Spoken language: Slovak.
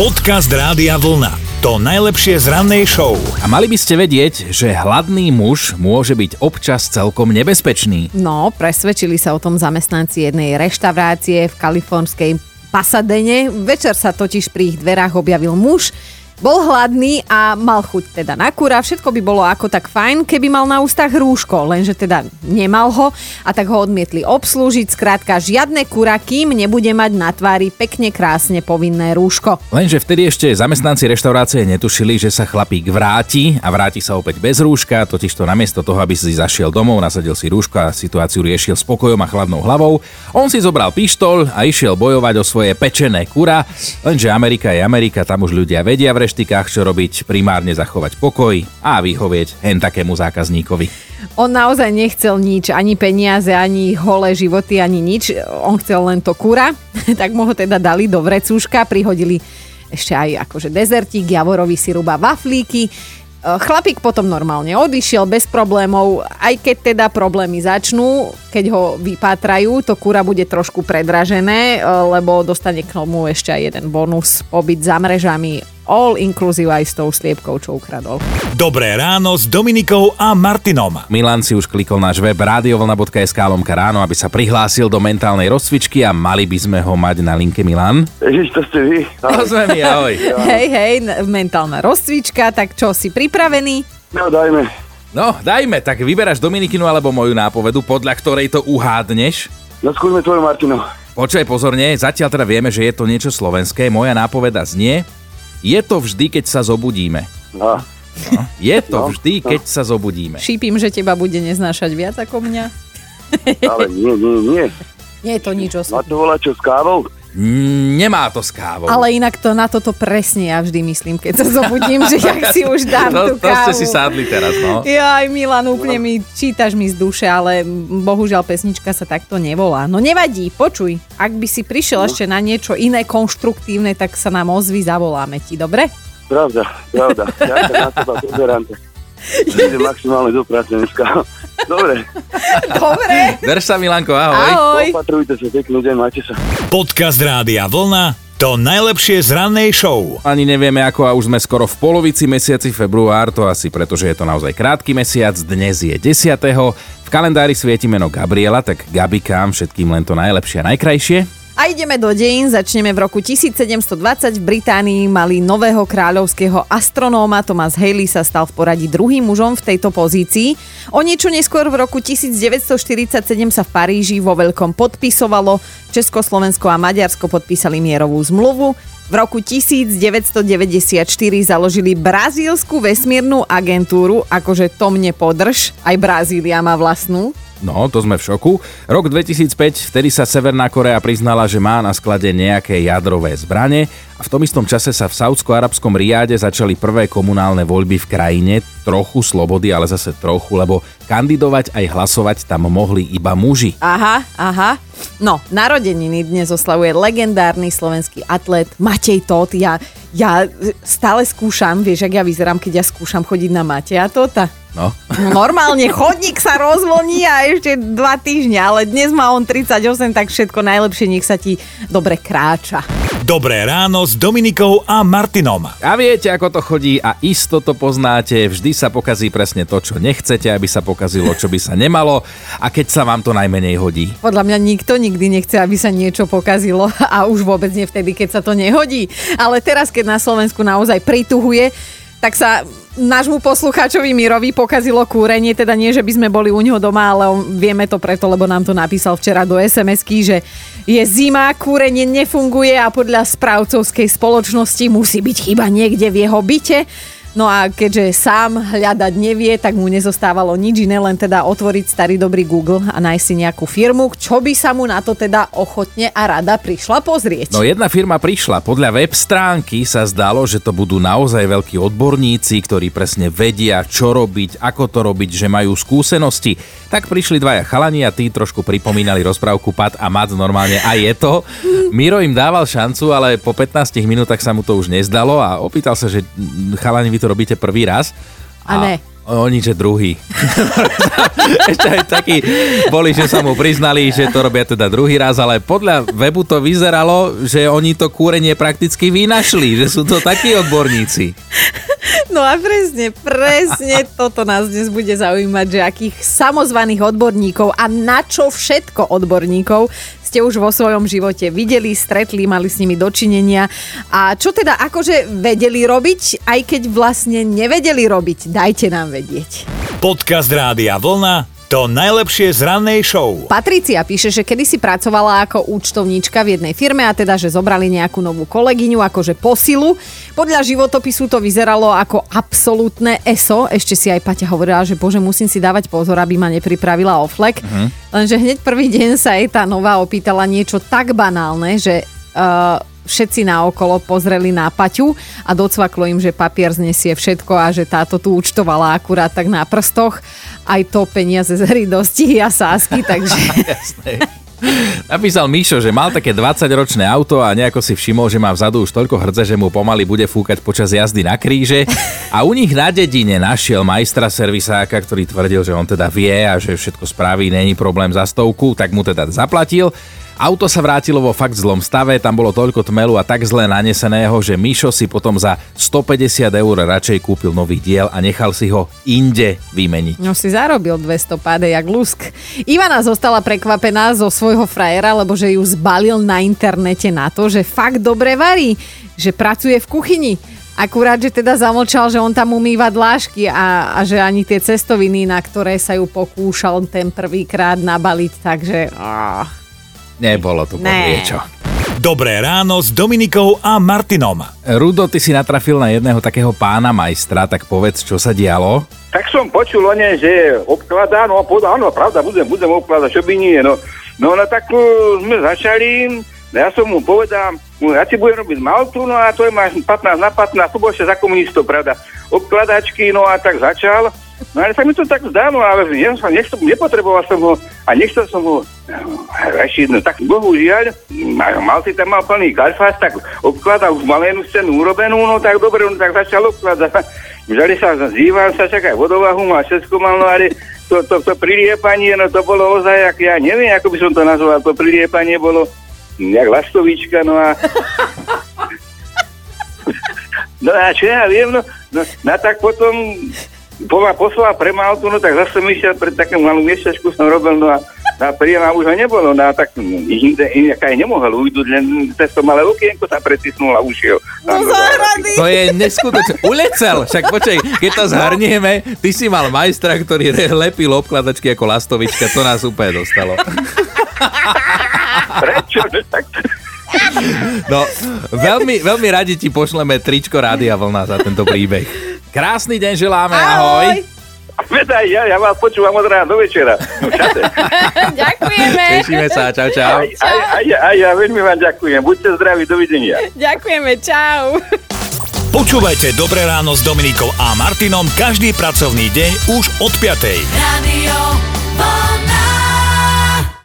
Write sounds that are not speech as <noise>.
Podcast Rádia Vlna. To najlepšie z rannej show. A mali by ste vedieť, že hladný muž môže byť občas celkom nebezpečný. No, presvedčili sa o tom zamestnanci jednej reštaurácie v kalifornskej Pasadene. Večer sa totiž pri ich dverách objavil muž, bol hladný a mal chuť teda na kura. Všetko by bolo ako tak fajn, keby mal na ústach rúško, lenže teda nemal ho a tak ho odmietli obslúžiť. Skrátka, žiadne kura, kým nebude mať na tvári pekne krásne povinné rúško. Lenže vtedy ešte zamestnanci reštaurácie netušili, že sa chlapík vráti a vráti sa opäť bez rúška, totiž to namiesto toho, aby si zašiel domov, nasadil si rúško a situáciu riešil spokojom a chladnou hlavou. On si zobral pištol a išiel bojovať o svoje pečené kura, lenže Amerika je Amerika, tam už ľudia vedia v reštikách, čo robiť, primárne zachovať pokoj a vyhovieť hen takému zákazníkovi. On naozaj nechcel nič, ani peniaze, ani holé životy, ani nič. On chcel len to kura, <laughs> tak mu ho teda dali do vrecúška, prihodili ešte aj akože dezertík, javorový sirup a waflíky. E, Chlapík potom normálne odišiel bez problémov, aj keď teda problémy začnú, keď ho vypátrajú, to kura bude trošku predražené, e, lebo dostane k tomu ešte aj jeden bonus, pobyt za mrežami, all inclusive aj s tou sliepkou, čo ukradol. Dobré ráno s Dominikou a Martinom. Milan si už klikol náš web radiovlna.sk lomka ráno, aby sa prihlásil do mentálnej rozcvičky a mali by sme ho mať na linke Milan. Ježiš, to ste vy. To sme my, ahoj. Hej, hej, mentálna rozcvička, tak čo, si pripravený? No, dajme. No, dajme, tak vyberáš Dominikinu alebo moju nápovedu, podľa ktorej to uhádneš. No, skúsme tvoju Martino. Počkaj pozorne, zatiaľ teda vieme, že je to niečo slovenské. Moja nápoveda znie, je to vždy, keď sa zobudíme. No, No, je to No, vždy, keď sa zobudíme. Šípim, že teba bude neznášať viac ako mňa. ale nie, nie, nie. Nie je to nič Má osobné. to volať čo s kávou? Nemá to s kávou. Ale inak to na toto presne ja vždy myslím, keď sa zobudím, že jak si už dám to, tú to kávu. ste si sádli teraz, no. Jaj, Milan, úplne mi čítaš mi z duše, ale bohužiaľ pesnička sa takto nevolá. No nevadí, počuj, ak by si prišiel ešte na niečo iné konštruktívne, tak sa nám ozvi, zavoláme ti, dobre? Pravda, pravda. Ja sa na teba pozerám. tak Idem maximálne do práce dneska. Dobre, Dobre. Drž sa, Milanko, ahoj. Ahoj. opatrujte sa, pekný deň, majte sa. Podcast Rádia Vlna. To najlepšie z rannej show. Ani nevieme ako a už sme skoro v polovici mesiaci február, to asi preto, že je to naozaj krátky mesiac, dnes je 10. V kalendári svieti meno Gabriela, tak Gabikám všetkým len to najlepšie a najkrajšie. A ideme do dejín, začneme v roku 1720. V Británii mali nového kráľovského astronóma, Thomas Haley sa stal v poradí druhým mužom v tejto pozícii. O niečo neskôr v roku 1947 sa v Paríži vo veľkom podpisovalo. Československo a Maďarsko podpísali mierovú zmluvu. V roku 1994 založili brazílsku vesmírnu agentúru, akože to mne podrž, aj Brazília má vlastnú. No, to sme v šoku. Rok 2005, vtedy sa Severná Korea priznala, že má na sklade nejaké jadrové zbranie a v tom istom čase sa v saudsko-arabskom riade začali prvé komunálne voľby v krajine. Trochu slobody, ale zase trochu, lebo kandidovať aj hlasovať tam mohli iba muži. Aha, aha. No, narodeniny dnes oslavuje legendárny slovenský atlet Matej Tot. Ja, ja stále skúšam, vieš, ak ja vyzerám, keď ja skúšam chodiť na Mateja Tota. No, No, <laughs> normálne chodník sa rozvoní a ešte dva týždne, ale dnes má on 38, tak všetko najlepšie, nech sa ti dobre kráča. Dobré ráno s Dominikou a Martinom. A viete, ako to chodí a isto to poznáte, vždy sa pokazí presne to, čo nechcete, aby sa pokazilo, čo by sa nemalo a keď sa vám to najmenej hodí. Podľa mňa nikto nikdy nechce, aby sa niečo pokazilo a už vôbec nie vtedy, keď sa to nehodí. Ale teraz, keď na Slovensku naozaj prituhuje, tak sa nášmu poslucháčovi Mirovi pokazilo kúrenie, teda nie, že by sme boli u neho doma, ale vieme to preto, lebo nám to napísal včera do SMS-ky, že je zima, kúrenie nefunguje a podľa správcovskej spoločnosti musí byť chyba niekde v jeho byte. No a keďže sám hľadať nevie, tak mu nezostávalo nič iné, len teda otvoriť starý dobrý Google a nájsť si nejakú firmu, čo by sa mu na to teda ochotne a rada prišla pozrieť. No jedna firma prišla, podľa web stránky sa zdalo, že to budú naozaj veľkí odborníci, ktorí presne vedia, čo robiť, ako to robiť, že majú skúsenosti. Tak prišli dvaja chalani a tí trošku pripomínali rozprávku Pat a Mat normálne a je to. Miro im dával šancu, ale po 15 minútach sa mu to už nezdalo a opýtal sa, že "Mm, chalani, to robíte prvý raz. A ne. Oni, že druhý. <laughs> Ešte aj takí boli, že sa mu priznali, že to robia teda druhý raz, ale podľa webu to vyzeralo, že oni to kúrenie prakticky vynašli, že sú to takí odborníci. <laughs> No a presne, presne toto nás dnes bude zaujímať, že akých samozvaných odborníkov a na čo všetko odborníkov ste už vo svojom živote videli, stretli, mali s nimi dočinenia a čo teda akože vedeli robiť, aj keď vlastne nevedeli robiť, dajte nám vedieť. Podcast Rádia Vlna to najlepšie z rannej show. Patricia píše, že kedysi pracovala ako účtovníčka v jednej firme a teda, že zobrali nejakú novú kolegyňu akože posilu. Podľa životopisu to vyzeralo ako absolútne ESO. Ešte si aj Paťa hovorila, že bože, musím si dávať pozor, aby ma nepripravila o flek. Uh-huh. Lenže hneď prvý deň sa jej tá nová opýtala niečo tak banálne, že uh, všetci naokolo pozreli na Paťu a docvaklo im, že papier znesie všetko a že táto tu účtovala akurát tak na prstoch. Aj to peniaze z hry dostihy a sásky, <laughs> takže... Napísal Míšo, že mal také 20-ročné auto a nejako si všimol, že má vzadu už toľko hrdze, že mu pomaly bude fúkať počas jazdy na kríže. A u nich na dedine našiel majstra servisáka, ktorý tvrdil, že on teda vie a že všetko spraví, není problém za stovku, tak mu teda zaplatil. Auto sa vrátilo vo fakt zlom stave, tam bolo toľko tmelu a tak zle naneseného, že Mišo si potom za 150 eur radšej kúpil nový diel a nechal si ho inde vymeniť. No si zarobil 200 páde jak lusk. Ivana zostala prekvapená zo svojho frajera, lebo že ju zbalil na internete na to, že fakt dobre varí, že pracuje v kuchyni. Akurát, že teda zamlčal, že on tam umýva dlášky a, a že ani tie cestoviny, na ktoré sa ju pokúšal ten prvýkrát nabaliť, takže... Oh. Nebolo to niečo. Dobré ráno s Dominikou a Martinom. Rudo, ty si natrafil na jedného takého pána majstra, tak povedz, čo sa dialo? Tak som počul o nej, že obkladá, no a povedal, áno, pravda, budem, budem obkladať, čo by nie, no. No, no tak uh, sme začali, ja som mu povedal, ja ti budem robiť maltu, no a to je máš 15 na 15, to bol ešte za komunistov, pravda, obkladačky, no a tak začal. No ale sa mi to tak zdá, no ale ja som, nechcel, nepotreboval som ho a nechcel som ho ešte no, tak bohužiaľ, mal si tam mal plný karfás, tak obkladal už malénu scénu urobenú, no tak dobre, no tak začal obkladať. Žali sa, zýval sa, čak aj vodovahu mal, všetko mal, no ale to, to, to priliepanie, no to bolo ozaj, ja neviem, ako by som to nazval, to priliepanie bolo jak lastovička, no a <laughs> No a čo ja viem, no, no, no tak potom po ma poslal pre Maltu, no tak zase mi išiel pred takým malú miestečku som robil, no a na príjem už ho nebolo, no a tak inde, inde aj nemohol ujdu, len cez to malé okienko sa pretisnul a ušiel. No záhrady. To je neskutočné. Ulecel, však počkej, keď to zhrnieme, ty si mal majstra, ktorý lepil obkladačky ako lastovička, to nás úplne dostalo. <laughs> Prečo? Tak... No, veľmi, veľmi radi ti pošleme tričko Rádia Vlna za tento príbeh. Krásny deň želáme, ahoj. ahoj. Vedaj, ja, ja vás počúvam od rána do večera. No, <laughs> Ďakujeme. Tešíme sa, čau, čau. Aj, aj, aj, aj, ja veľmi vám ďakujem. Buďte zdraví, dovidenia. Ďakujeme, čau. Počúvajte Dobré ráno s Dominikou a Martinom každý pracovný deň už od 5. Radio